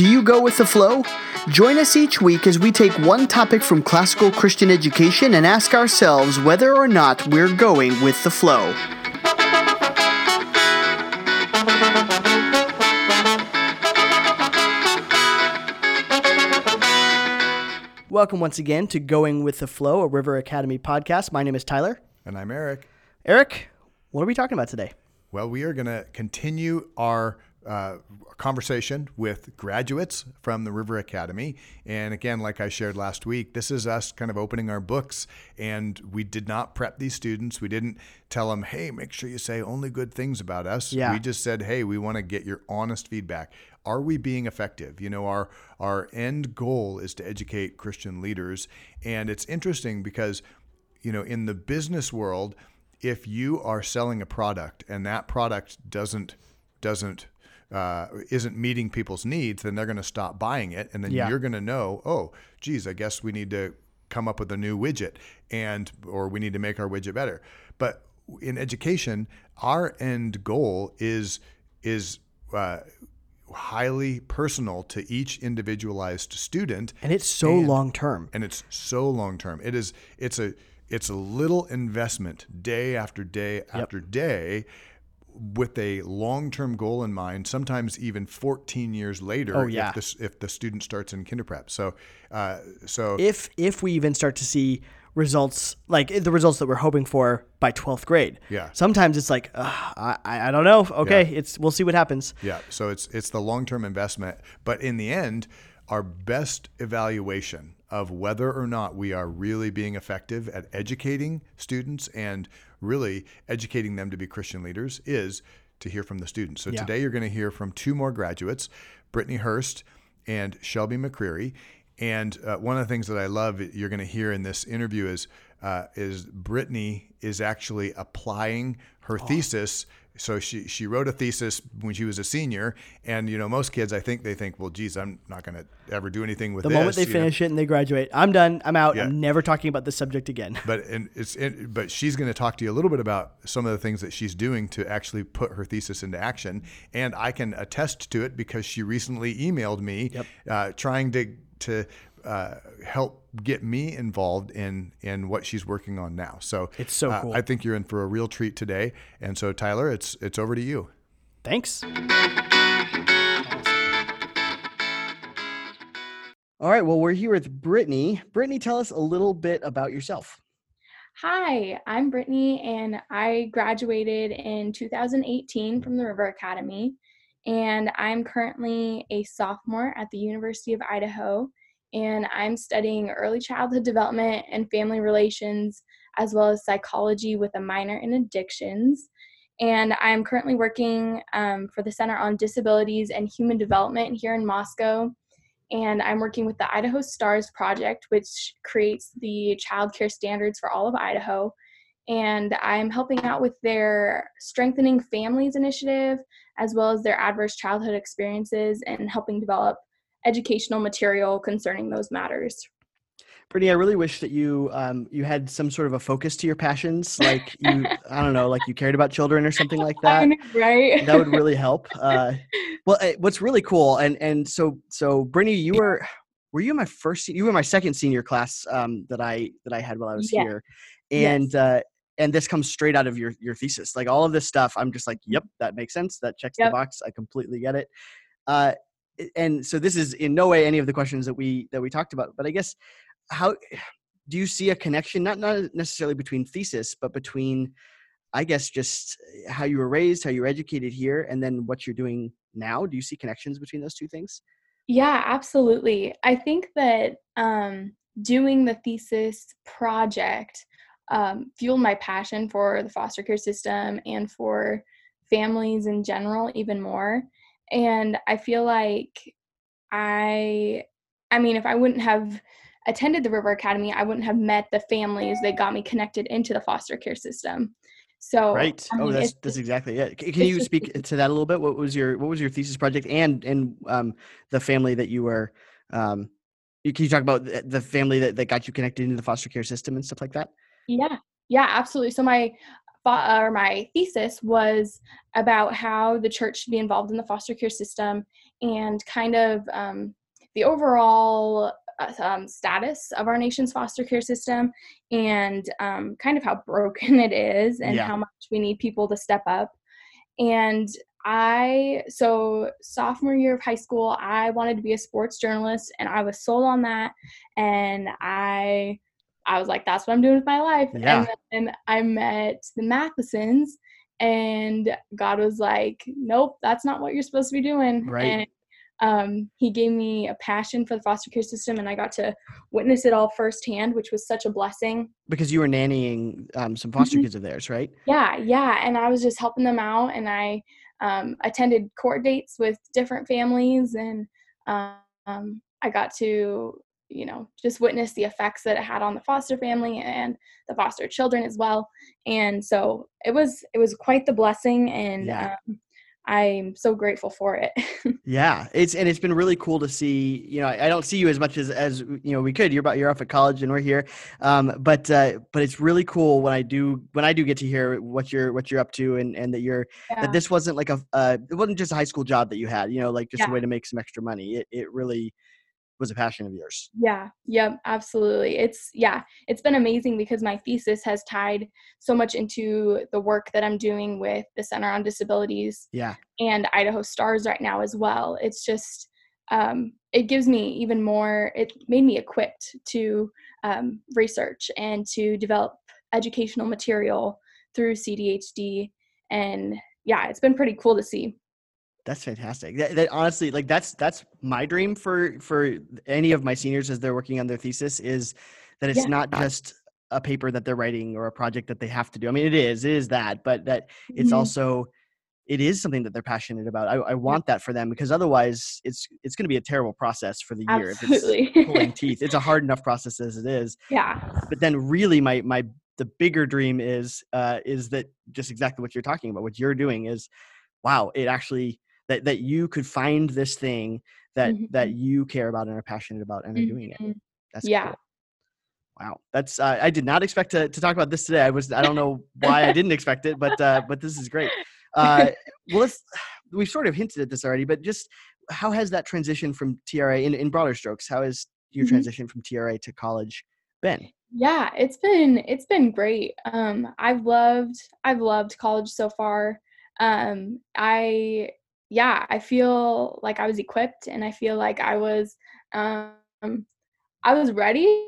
Do you go with the flow? Join us each week as we take one topic from classical Christian education and ask ourselves whether or not we're going with the flow. Welcome once again to Going with the Flow, a River Academy podcast. My name is Tyler. And I'm Eric. Eric, what are we talking about today? Well, we are going to continue our uh, conversation with graduates from the River Academy. And again, like I shared last week, this is us kind of opening our books. And we did not prep these students. We didn't tell them, hey, make sure you say only good things about us. Yeah. We just said, hey, we want to get your honest feedback. Are we being effective? You know, our our end goal is to educate Christian leaders. And it's interesting because, you know, in the business world, if you are selling a product and that product doesn't doesn't uh, isn't meeting people's needs, then they're going to stop buying it, and then Yeah. you're going to know, oh, geez, I guess we need to come up with a new widget, and or we need to make our widget better. But in education, our end goal is is uh, highly personal to each individualized student, And it's so And- long term. and it's so long term. It is it's a it's a little investment day after day after day with a long-term goal in mind sometimes even 14 years later Oh, yeah. if the, if the student starts in kinder prep so uh, so If if we even start to see results like the results that we're hoping for by 12th grade. Yeah. Sometimes it's like I I I don't know. Okay, Yeah. it's we'll see what happens. Yeah, so it's it's the long-term investment, but in the end, our best evaluation of whether or not we are really being effective at educating students and really educating them to be Christian leaders is to hear from the students. So Yeah. today you're going to hear from two more graduates, Brittany Hurst and Shelby McCreary. And uh, one of the things that I love you're going to hear in this interview is uh, is Brittany is actually applying her thesis. So she she wrote a thesis when she was a senior, and you know most kids I think they think, well, geez, I'm not going to ever do anything with The this. moment they you know. finish it and they graduate, I'm done. I'm out. Yeah. I'm never talking about this subject again. But and it's it, but she's going to talk to you a little bit about some of the things that she's doing to actually put her thesis into action, and I can attest to it because she recently emailed me uh, trying to to uh, help get me involved in in what she's working on now. So It's so uh, cool. I think you're in for a real treat today, and so Tyler, it's it's over to you. Thanks. All right. Well, we're here with Brittany. Brittany, tell us a little bit about yourself. Hi, I'm Brittany, and I graduated in 2018 from the River Academy. And I'm currently a sophomore at the University of Idaho, and I'm studying early childhood development and family relations, as well as psychology with a minor in addictions. And I'm currently working um, for the Center on Disabilities and Human Development here in Moscow and I'm working with the Idaho Stars Project, which creates the child care standards for all of Idaho. And I'm helping out with their Strengthening Families initiative, as well as their adverse childhood experiences, and helping develop educational material concerning those matters. Brittany, I really wish that you um, you had some sort of a focus to your passions, like you I don't know, like you cared about children or something like that. Know, right? that would really help. Uh, well, eh, what's really cool, and and so so Brittany, you were were you in my first? You were in my second senior class um, that I that I had while I was Yes. here, Yes. and uh, and this comes straight out of your your thesis. Like all of this stuff, I'm just like, yep, that makes sense. That checks the box. I completely get it. Uh, and so this is in no way any of the questions that we that we talked about, but I guess how do you see a connection not not necessarily between thesis but between i guess just how you were raised how you were educated here and then what you're doing now do you see connections between those two things Yeah, absolutely. I think that um, doing the thesis project um, fueled my passion for the foster care system and for families in general even more. And I feel like I, I mean, if I wouldn't have attended the River Academy, I wouldn't have met the families that got me connected into the foster care system. So right. I oh that's that's exactly it. Can you speak to that a little bit? What was your what was your thesis project and and um the family that you were um you- can you talk about the the family that, that got you connected into the foster care system and stuff like that? Yeah, yeah, absolutely. So my fo- or my thesis was about how the church should be involved in the foster care system and kind of um, the overall uh, um, status of our nation's foster care system and um, kind of how broken it is and Yeah. how much we need people to step up. And I, so sophomore year of high school, I wanted to be a sports journalist and I was sold on that. And I, I was like, that's what I'm doing with my life. Yeah. And then I met the Mathesons and God was like, nope, that's not what you're supposed to be doing. Right. And um, he gave me a passion for the foster care system and I got to witness it all firsthand, which was such a blessing. Because you were nannying um, some foster Mhm. kids of theirs, right? Yeah, yeah. And I was just helping them out and I um, attended court dates with different families and um, I got to, you know, just witness the effects that it had on the foster family and the foster children as well. And so it was it was quite the blessing and Yeah. um, I'm so grateful for it. Yeah, it's and it's been really cool to see. You know, I don't see you as much as as you know we could. You're about you're off at college and we're here, um, but uh, but it's really cool when I do when I do get to hear what you're what you're up to and and that you're Yeah. that this wasn't like a uh, it wasn't just a high school job that you had. You know, like just a way to make some extra money. It it really was a passion of yours. Yeah, yep, absolutely. It's yeah, it's been amazing because my thesis has tied so much into the work that I'm doing with the Center on Disabilities Yeah, and Idaho Stars right now as well. It's just um, it gives me even more. It made me equipped to um, research and to develop educational material through CDHD, and yeah, it's been pretty cool to see. That's fantastic. That, that honestly, like that's that's my dream for for any of my seniors as they're working on their thesis is that it's Yeah. not just a paper that they're writing or a project that they have to do. I mean, it is, it is that, but that it's Mhm. also it is something that they're passionate about. I, I want that for them because otherwise it's it's going to be a terrible process for the year. If it's absolutely. pulling teeth. It's a hard enough process as it is. yeah, But then really my my the bigger dream is uh is that just exactly what you're talking about. What you're doing is wow, it actually that that you could find this thing that that Mhm. you care about and are passionate about and are doing it. Mhm. That's Yeah. cool. Wow, that's uh, I did not expect to, to talk about this today. I was I don't know why I didn't expect it, but uh, but this is great. Uh, well, let's we've sort of hinted at this already, but just how has that transition from TRA in, in broader strokes? How has your Mhm. transition from TRA to college been? Yeah, it's been it's been great. Um, I've loved I've loved college so far. Um, I yeah, I feel like I was equipped, and I feel like I was um, I was ready,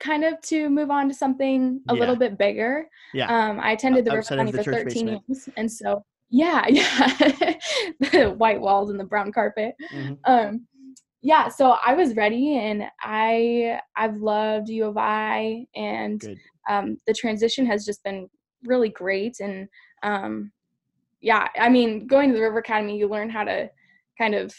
kind of to move on to something a Yeah. little bit bigger. Yeah. Um, I attended the River County for 13 basement. years, and so yeah, yeah, the white walls and the brown carpet Mhm. um yeah so i was ready and i i've loved u of i and um the transition has just been really great and um yeah i mean going to the river academy you learn how to kind of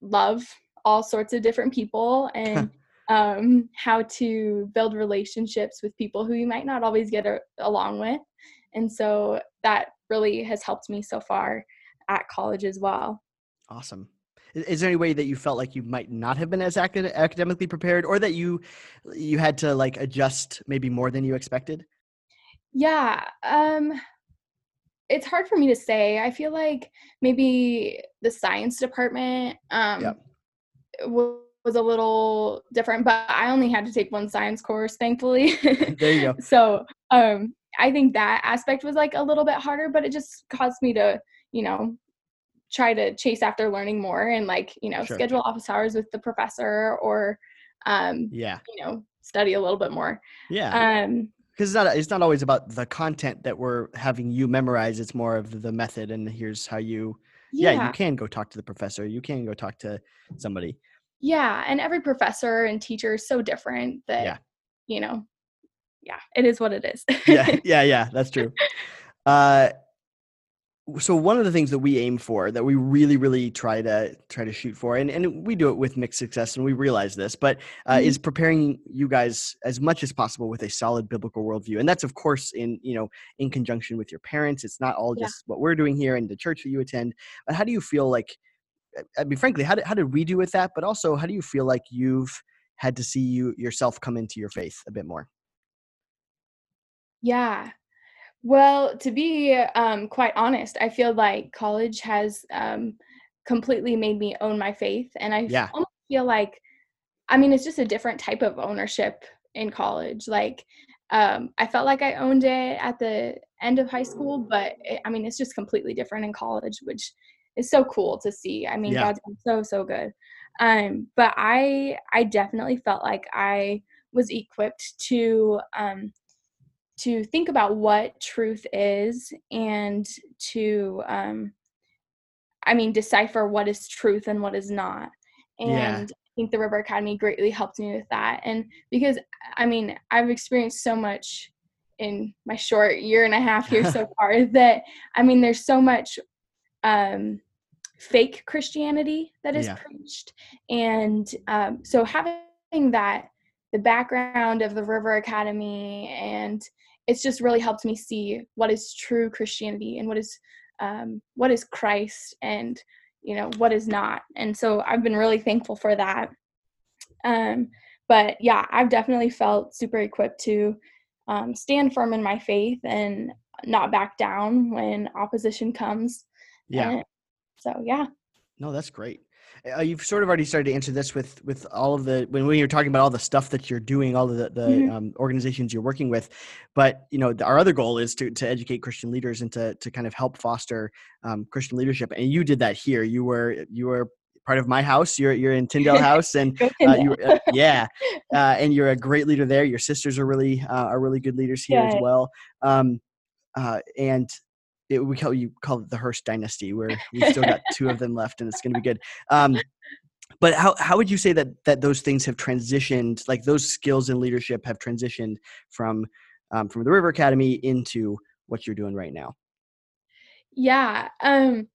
love all sorts of different people and um how to build relationships with people who you might not always get a- along with and so that really has helped me so far at college as well Awesome. Is there any way that you felt like you might not have been as acad- academically prepared, or that you you had to like adjust maybe more than you expected? Yeah, um it's hard for me to say. I feel like maybe the science department um Yep. wa- was a little different, but I only had to take one science course, thankfully. There you go. So, um I think that aspect was like a little bit harder, but it just caused me to, you know, try to chase after learning more and like, you know, Sure. schedule office hours with the professor or um, Yeah, you know, study a little bit more. yeah. Um Because it's not it's not always about the content that we're having you memorize. It's more of the method, and here's how you. Yeah, yeah. you can go talk to the professor. You can go talk to somebody. Yeah, and every professor and teacher is so different that Yeah. you know, yeah, it is what it is. yeah, yeah, yeah. That's true. Uh, so one of the things that we aim for, that we really, really try to try to shoot for, and, and we do it with mixed success, and we realize this, but uh, Mhm. is preparing you guys as much as possible with a solid biblical worldview, and that's of course in you know in conjunction with your parents. It's not all Yeah. just what we're doing here in the church that you attend. But how do you feel like? I mean, frankly, how did how did we do with that? But also, how do you feel like you've had to see you yourself come into your faith a bit more? yeah. Well, to be um, quite honest, I feel like college has um, completely made me own my faith and i Yeah. almost feel like i mean it's just a different type of ownership in college like um, i felt like i owned it at the end of high school but it, i mean it's just completely different in college which is so cool to see i mean Yeah. god's been so so good um, but i i definitely felt like i was equipped to um, to think about what truth is and to um, i mean decipher what is truth and what is not and Yeah. i think the river academy greatly helped me with that and because i mean i've experienced so much in my short year and a half here so far that i mean there's so much um fake christianity that is Yeah. preached and um, so having that the background of the river academy and it's just really helped me see what is true christianity and what is um, what is christ and you know what is not and so i've been really thankful for that um, but yeah i've definitely felt super equipped to um, stand firm in my faith and not back down when opposition comes Yeah. And so yeah No, that's great. Uh, you've sort of already started to answer this with with all of the when, when you're talking about all the stuff that you're doing, all of the, the Mhm. um, organizations you're working with. But you know, our other goal is to to educate Christian leaders and to to kind of help foster um, Christian leadership. And you did that here. You were you were part of my house. You're you're in Tyndale House, and uh, you, uh, yeah, uh, and you're a great leader there. Your sisters are really uh, are really good leaders here as well. Um, uh, and it, we call you call it the Hearst dynasty, where we've still got two of them left, and it's going to be good. Um, but how how would you say that that those things have transitioned, like those skills and leadership have transitioned from um, from the River Academy into what you're doing right now? Yeah. Um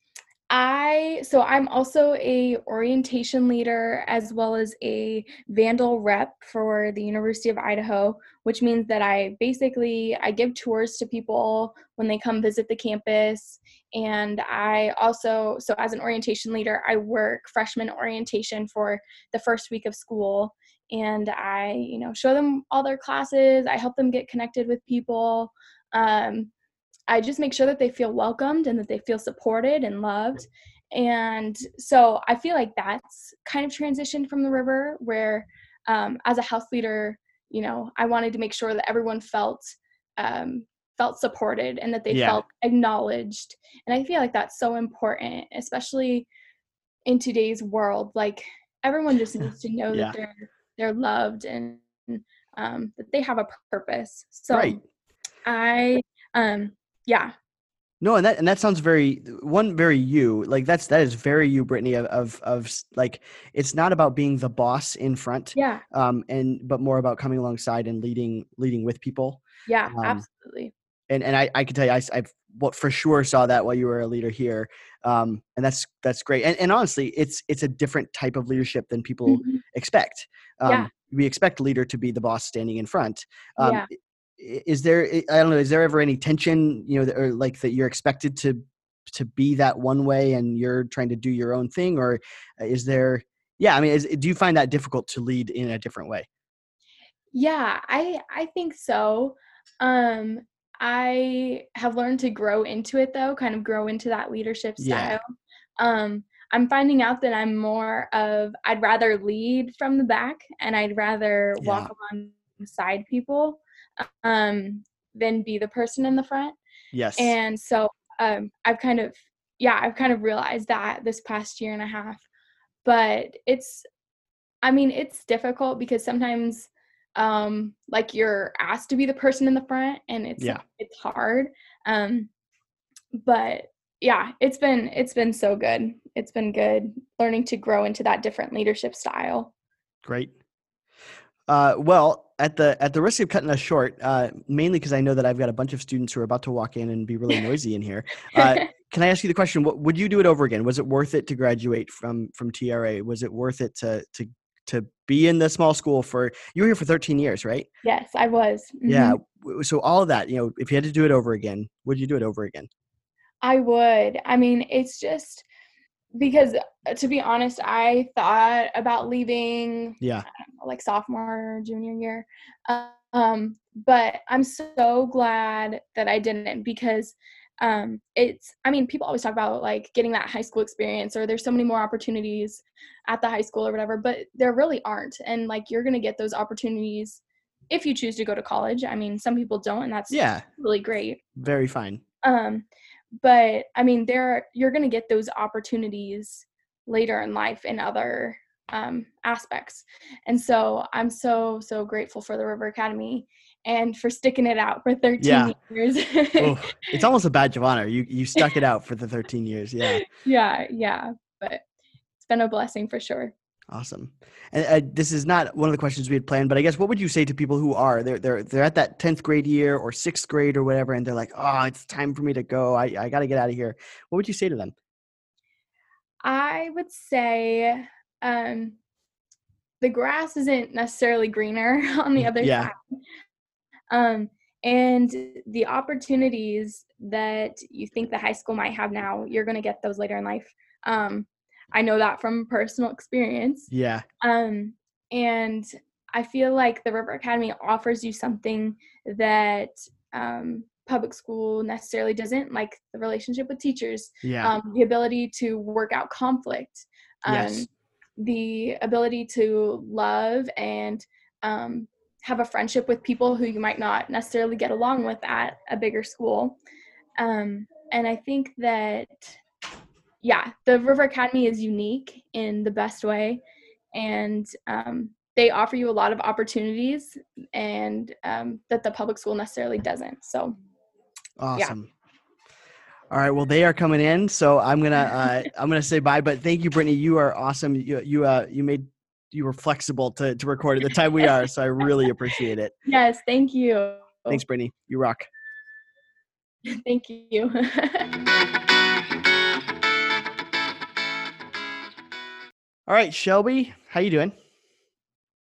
I so I'm also a orientation leader as well as a Vandal rep for the University of Idaho, which means that I basically I give tours to people when they come visit the campus. And I also so as an orientation leader, I work freshman orientation for the first week of school. And I, you know, show them all their classes, I help them get connected with people. Um I just make sure that they feel welcomed and that they feel supported and loved. And so I feel like that's kind of transitioned from the river, where um, as a house leader, you know, I wanted to make sure that everyone felt um, felt supported and that they Yeah. felt acknowledged. And I feel like that's so important, especially in today's world. Like everyone just needs to know Yeah. that they're they're loved and um, that they have a purpose. So Right. I um yeah No, and that and that sounds very one very you like that's that is very you, Brittany. Of of, of like it's not about being the boss in front, yeah um, and but more about coming alongside and leading leading with people. yeah Um, absolutely and and I, I can tell you I, have what for sure saw that while you were a leader here um, and that's that's great and, and honestly it's it's a different type of leadership than people Mhm. expect um, Yeah. we expect leader to be the boss standing in front um, Yeah. Is there i don't know is there ever any tension you know or like that you're expected to to be that one way and you're trying to do your own thing? Or is there yeah i mean is, do you find that difficult to lead in a different way? Yeah i i think so. Um i have learned to grow into it though kind of grow into that leadership Yeah. style. Um i'm finding out that i'm more of i'd rather lead from the back and i'd rather walk alongside people um than be the person in the front. Yes. And so um, i've kind of yeah i've kind of realized that this past year and a half. But it's i mean it's difficult because sometimes um like you're asked to be the person in the front and it's Yeah. it's hard. Um but yeah it's been it's been so good. It's been good learning to grow into that different leadership style. Great. Uh, well, at the at the risk of cutting us short, uh, mainly because I know that I've got a bunch of students who are about to walk in and be really noisy in here. Uh, can I ask you the question? What, would you do it over again? Was it worth it to graduate from from TRA? Was it worth it to to to be in the small school for? You were here for 13 years, right? yes i was Yeah. Mhm. w- So all of that, you know, if you had to do it over again, would you do it over again? I would. I mean, it's just because uh, to be honest, I thought about leaving Yeah. like sophomore, junior year. Um, but I'm so glad that I didn't because um, it's i mean people always talk about like getting that high school experience or there's so many more opportunities at the high school or whatever but there really aren't and like you're going to get those opportunities if you choose to go to college i mean some people don't and that's Yeah, really great very fine. um but i mean there you're going to get those opportunities later in life in other um, aspects and so i'm so so grateful for the river academy and for sticking it out for 13 Yeah. years Oh, it's almost a badge of honor. You you stuck it out for the 13 years. Yeah, yeah yeah but it's been a blessing for sure awesome. And uh, this is not one of the questions we had planned, but I guess what would you say to people who are they're they're they're at that 10th grade year or sixth grade or whatever, and they're like, oh, it's time for me to go. I I got to get out of here. What would you say to them? i would say um the grass isn't necessarily greener on the other Yeah. side um and the opportunities that you think the high school might have now you're going to get those later in life um i know that from personal experience. Yeah, um and i feel like the river academy offers you something that um public school necessarily doesn't like the relationship with teachers yeah, um, the ability to work out conflict um, yes, the ability to love and um, have a friendship with people who you might not necessarily get along with at a bigger school. Um, and I think that, yeah, the River Academy is unique in the best way. And um, they offer you a lot of opportunities and um, that the public school necessarily doesn't. So, awesome. All right, well, they are coming in, so I'm gonna uh, I'm gonna say bye. But thank you, Brittany. You are awesome. You you uh you made you were flexible to to record at the time we are, so I really appreciate it. yes, thank you. Thanks, Brittany. You rock. Thank you. All right, Shelby, how you doing?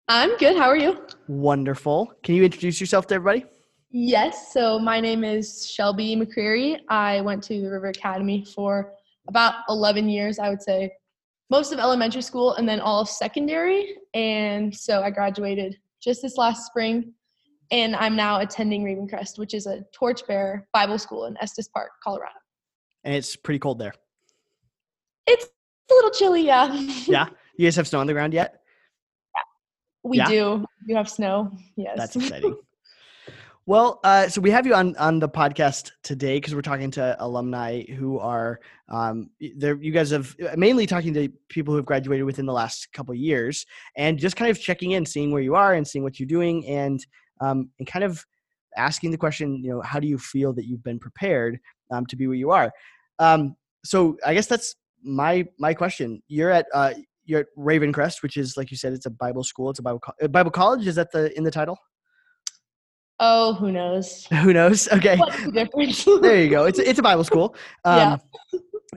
I'm good. How are you? Wonderful. Can you introduce yourself to everybody? Yes. So my name is Shelby McCreary. I went to the River Academy for about 11 years, I would say. Most of elementary school and then all of secondary. And so I graduated just this last spring. And I'm now attending Ravencrest, which is a torchbearer Bible school in Estes Park, Colorado. And it's pretty cold there. It's a little chilly, yeah. Yeah. You guys have snow on the ground yet? Yeah. we Yeah? do. You have snow. Yes. That's exciting. well, uh, so we have you on on the podcast today because we're talking to alumni who are um, there. You guys have mainly talking to people who have graduated within the last couple of years, and just kind of checking in, seeing where you are, and seeing what you're doing, and um, and kind of asking the question, you know, how do you feel that you've been prepared um, to be where you are? Um, so I guess that's my my question. You're at uh, you're at Ravencrest, which is like you said, it's a Bible school. It's a Bible co- uh, Bible college. Is that the in the title? oh, who knows? Who knows? Okay, What's the difference? there you go. It's it's a Bible school. Yeah. Um,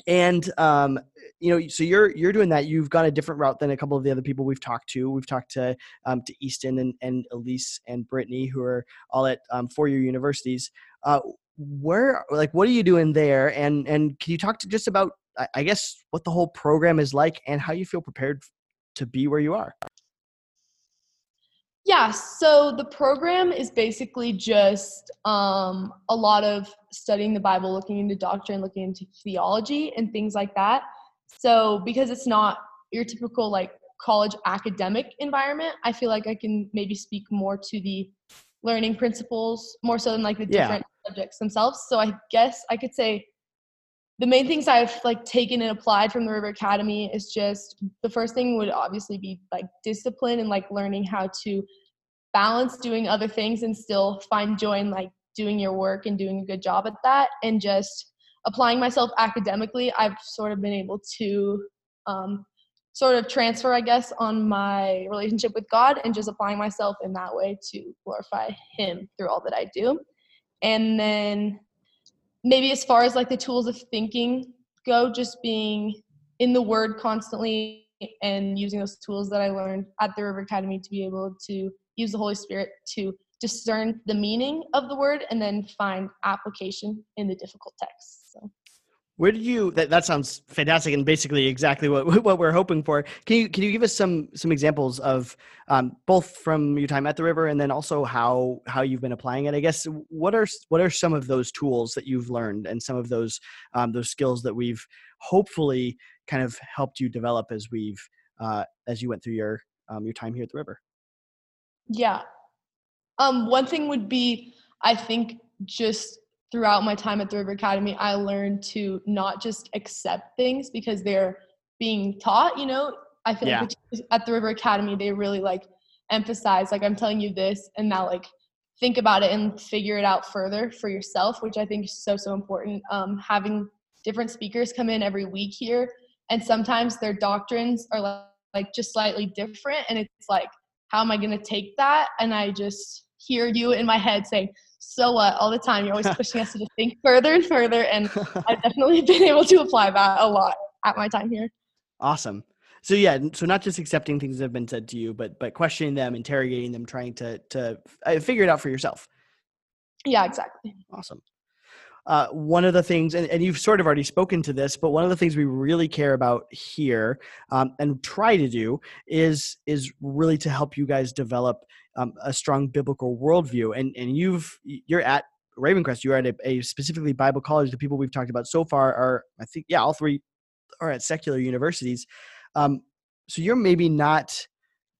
and um, you know, so you're you're doing that. You've gone a different route than a couple of the other people we've talked to. We've talked to um, to Easton and and Elise and Brittany, who are all at um, four year universities. Uh, where like what are you doing there? And and can you talk to just about I- guess what the whole program is like and how you feel prepared to be where you are? Yeah, so the program is basically just um, a lot of studying the Bible, looking into doctrine, looking into theology, and things like that. So, because it's not your typical like college academic environment, I feel like I can maybe speak more to the learning principles more so than like the Yeah. different subjects themselves. So, I guess I could say the main things I've like taken and applied from the River Academy is just the first thing would obviously be like discipline and like learning how to balance doing other things and still find joy in like doing your work and doing a good job at that. And just applying myself academically i've sort of been able to um, sort of transfer i guess on my relationship with god and just applying myself in that way to glorify him through all that i do. And then maybe as far as like the tools of thinking go just being in the word constantly and using those tools that i learned at the river academy to be able to use the Holy Spirit to discern the meaning of the word and then find application in the difficult text. So Where did you? That, that sounds fantastic and basically exactly what what we're hoping for. Can you can you give us some some examples of um, both from your time at the river and then also how how you've been applying it? I guess what are what are some of those tools that you've learned and some of those um, those skills that we've hopefully kind of helped you develop as we've uh, as you went through your um, your time here at the river. Yeah. Um, one thing would be, I think, just throughout my time at the River Academy, I learned to not just accept things because they're being taught. You know, I feel Yeah. like at the River Academy, they really like emphasize, like, I'm telling you this, and now, like, think about it and figure it out further for yourself, which I think is so, so important. Um, having different speakers come in every week here, and sometimes their doctrines are like, like just slightly different, and it's like, how am I going to take that? And I just hear you in my head saying, so what all the time. You're always pushing us to just think further and further. And I've definitely been able to apply that a lot at my time here. Awesome. So yeah, so not just accepting things that have been said to you, but but questioning them, interrogating them, trying to to uh, figure it out for yourself. Yeah, exactly. Awesome. Uh, one of the things, and, and you've sort of already spoken to this, but one of the things we really care about here um, and try to do is is really to help you guys develop um, a strong biblical worldview. And and you've you're at Ravencrest. You're at a, a specifically Bible college. The people we've talked about so far are, I think, yeah, all three are at secular universities. Um, so you're maybe not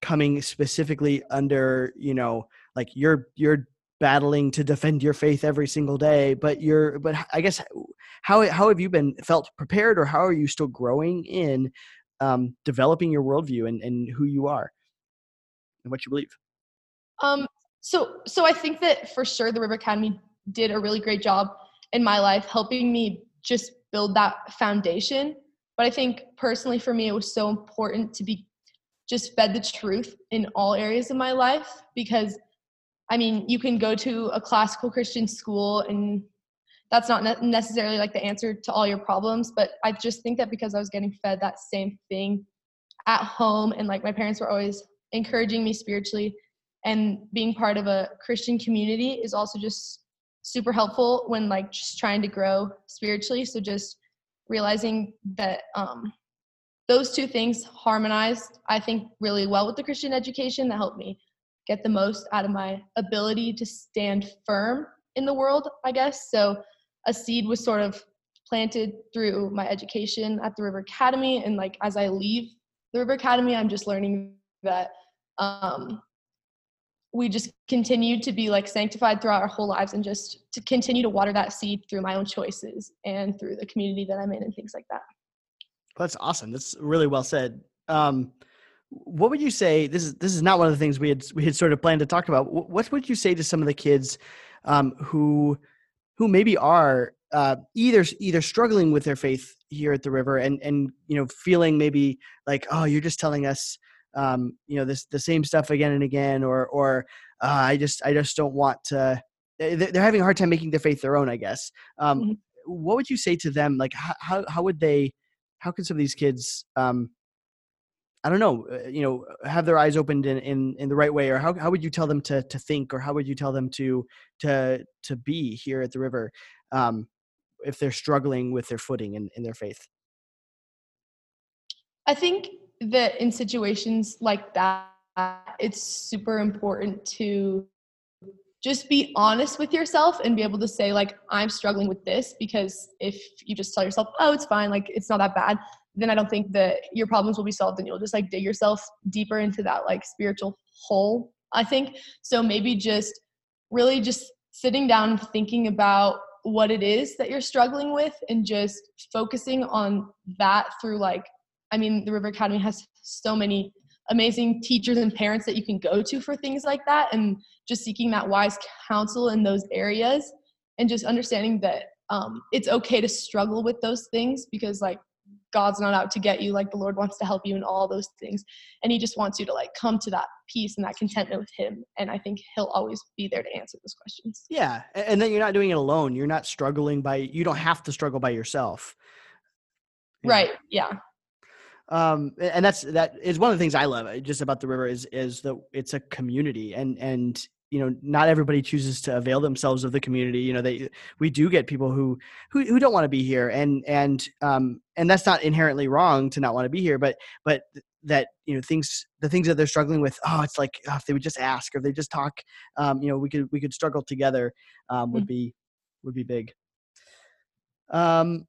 coming specifically under, you know, like you're you're battling to defend your faith every single day but you're but i guess how how have you been felt prepared or how are you still growing in um, developing your worldview and, and who you are and what you believe Um, so so I think that for sure the River Academy did a really great job in my life helping me just build that foundation. But I think personally for me it was so important to be just fed the truth in all areas of my life because I mean, you can go to a classical Christian school and that's not ne- necessarily like the answer to all your problems, but I just think that because I was getting fed that same thing at home and like my parents were always encouraging me spiritually and being part of a Christian community is also just super helpful when like just trying to grow spiritually. So just realizing that um, those two things harmonized, I think, really well with the Christian education that helped me get the most out of my ability to stand firm in the world, I guess. So a seed was sort of planted through my education at the River Academy. And like as I leave the River Academy, I'm just learning that um, we just continue to be like sanctified throughout our whole lives and just to continue to water that seed through my own choices and through the community that I'm in and things like that. that's awesome that's really well said um, what would you say this is this is not one of the things we had we had sort of planned to talk about. What would you say to some of the kids um, who who maybe are uh, either either struggling with their faith here at the river and and you know feeling maybe like oh you're just telling us um, you know this the same stuff again and again or or uh, I just I just don't want to they- they're having a hard time making their faith their own I guess. Um, Mhm. what would you say to them? Like how how, how would they how can some of these kids um, I don't know, uh, you know, have their eyes opened in, in, in the right way, or how, how would you tell them to, to think, or how would you tell them to, to, to be here at the river, um, if they're struggling with their footing in, in their faith? I think that in situations like that, it's super important to just be honest with yourself and be able to say, like, I'm struggling with this. Because if you just tell yourself, oh, it's fine, like, it's not that bad, then I don't think that your problems will be solved and you'll just like dig yourself deeper into that like spiritual hole. I think so. Maybe just really just sitting down and thinking about what it is that you're struggling with and just focusing on that through like I mean, the River Academy has so many amazing teachers and parents that you can go to for things like that, and just seeking that wise counsel in those areas, and just understanding that um, it's okay to struggle with those things because, like, God's not out to get you. Like, the Lord wants to help you in all those things, and He just wants you to like come to that peace and that contentment with Him. And I think He'll always be there to answer those questions. Yeah. And then you're not doing it alone. You're not struggling by, you don't have to struggle by yourself. Yeah. Right? Yeah. um and that's that is one of the things i love uh, just about the river is is that it's a community and and you know not everybody chooses to avail themselves of the community you know they we do get people who who, who don't want to be here and and um and that's not inherently wrong to not want to be here but but that you know things the things that they're struggling with oh it's like oh, if they would just ask or they just talk um you know we could we could struggle together um would Mm. be would be big. Um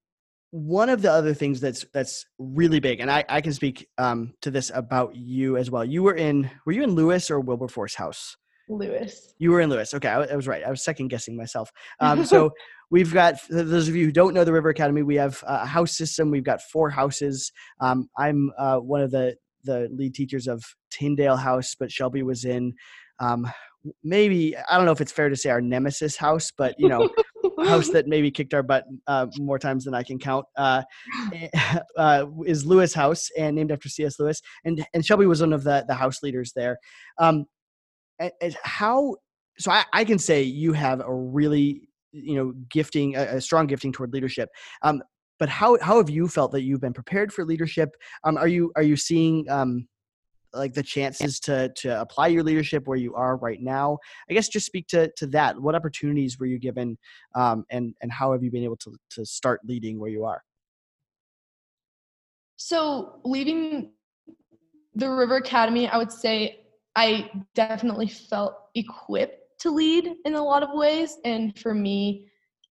one of the other things that's that's really big and i i can speak um to this about you as well. You were in were you in lewis or wilberforce house Lewis. you were in Lewis. Okay, I, I was right. I was second guessing myself. Um, so we've got those of you who don't know the River Academy. We have a house system. We've got four houses. Um, I'm uh, one of the the lead teachers of Tyndale House, but Shelby was in. Um, maybe I don't know if it's fair to say our nemesis house, but you know, house that maybe kicked our butt uh, more times than I can count uh, uh, is Lewis House, and named after C.S. Lewis. And and Shelby was one of the the house leaders there. Um, and, and how? So I, I can say you have a really you know gifting, a, a strong gifting toward leadership. Um, but how how have you felt that you've been prepared for leadership? Um, are you are you seeing um, like the chances to to apply your leadership where you are right now? I guess just speak to to that. What opportunities were you given, um, and and how have you been able to to start leading where you are? So leaving the River Academy, I would say I definitely felt equipped to lead in a lot of ways. And for me,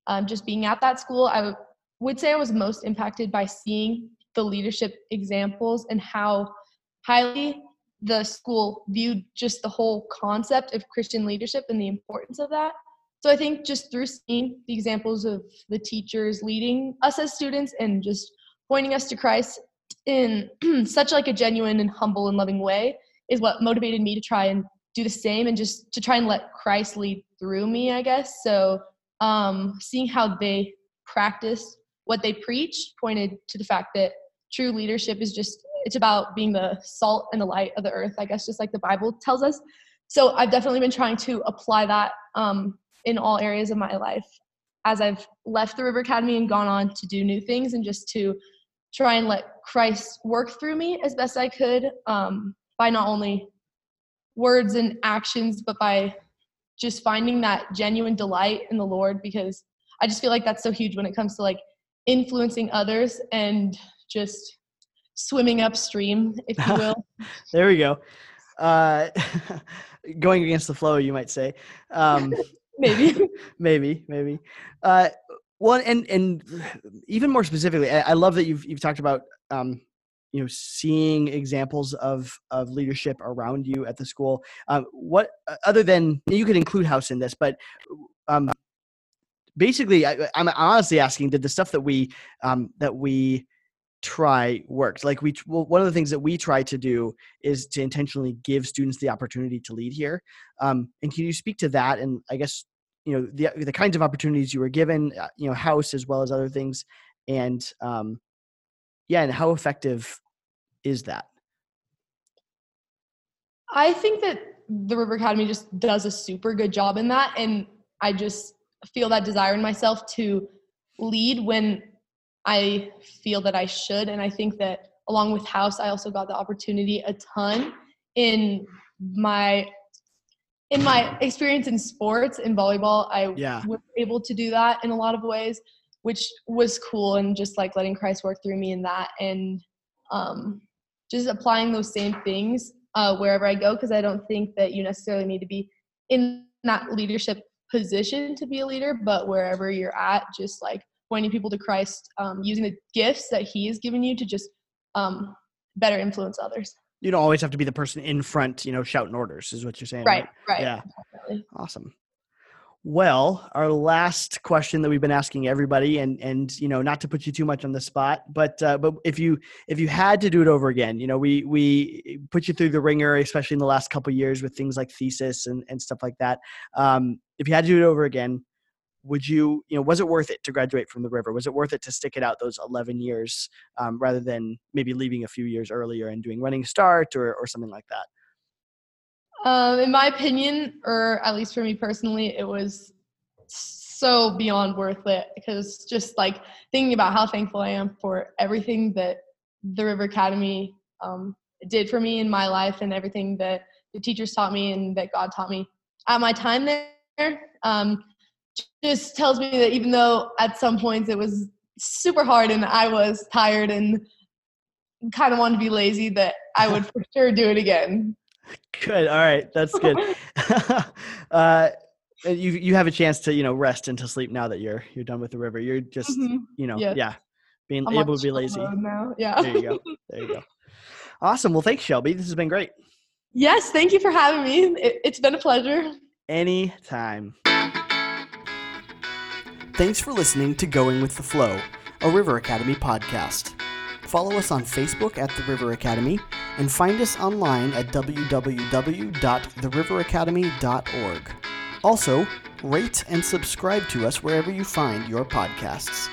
um, just being at that school, I w- would say I was most impacted by seeing the leadership examples and how highly the school viewed just the whole concept of Christian leadership and the importance of that. So I think just through seeing the examples of the teachers leading us as students and just pointing us to Christ in such like a genuine and humble and loving way is what motivated me to try and do the same and just to try and let Christ lead through me, I guess. So um, seeing how they practice what they preach pointed to the fact that true leadership is just it's about being the salt and the light of the earth, I guess, just like the Bible tells us. So I've definitely been trying to apply that um, in all areas of my life as I've left the River Academy and gone on to do new things and just to try and let Christ work through me as best I could um, by not only words and actions, but by just finding that genuine delight in the Lord because I just feel like that's so huge when it comes to like influencing others and just swimming upstream, if you will. There we go. Uh, going against the flow, you might say. Um, Maybe. maybe, maybe. Uh, one and and even more specifically, I, I love that you've you've talked about um, you know seeing examples of of leadership around you at the school. Um, what uh, other than you could include house in this, but um, basically, I, I'm honestly asking: Did the stuff that we um, that we try worked? Like we, well, one of the things that we try to do is to intentionally give students the opportunity to lead here. Um, and can you speak to that? And I guess you know the the kinds of opportunities you were given, uh, you know, house as well as other things, and um, yeah, and how effective is that? I think that the River Academy just does a super good job in that. And I just feel that desire in myself to lead when I feel that I should. And I think that along with House, I also got the opportunity a ton in my in my experience in sports in volleyball i Yeah. was able to do that in a lot of ways which was cool and just like letting christ work through me in that and um, just applying those same things uh, wherever i go because i don't think that you necessarily need to be in that leadership position to be a leader but wherever you're at just like pointing people to christ um, using the gifts that he has given you to just um, better influence others You don't always have to be the person in front, you know, shouting orders, is what you're saying, right right Yeah. definitely. Awesome. Well, our last question that we've been asking everybody, and and you know, not to put you too much on the spot, but uh, but if you if you had to do it over again, you know, we we put you through the wringer, especially in the last couple years with things like thesis and and stuff like that. Um, if you had to do it over again, would you you know was it worth it to graduate from the river? Was it worth it to stick it out those eleven years um, rather than maybe leaving a few years earlier and doing running start or or something like that? Um, in my opinion, or at least for me personally, it was so beyond worth it because just like thinking about how thankful I am for everything that the River Academy um, did for me in my life and everything that the teachers taught me and that God taught me. at my time there um, just tells me that even though at some points it was super hard and I was tired and kind of wanted to be lazy, that I would for sure do it again. Good. All right. That's good. uh, you you have a chance to you know rest and to sleep now that you're you're done with the river. You're just Mhm. you know Yes. yeah being I'm able to be lazy. Now. Yeah. There you go. There you go. Awesome. Well, thanks, Shelby. This has been great. yes, thank you for having me. It, it's been a pleasure. Anytime. Thanks for listening to Going with the Flow, a River Academy podcast. Follow us on Facebook at The River Academy and find us online at www.theriveracademy.org. Also, rate and subscribe to us wherever you find your podcasts.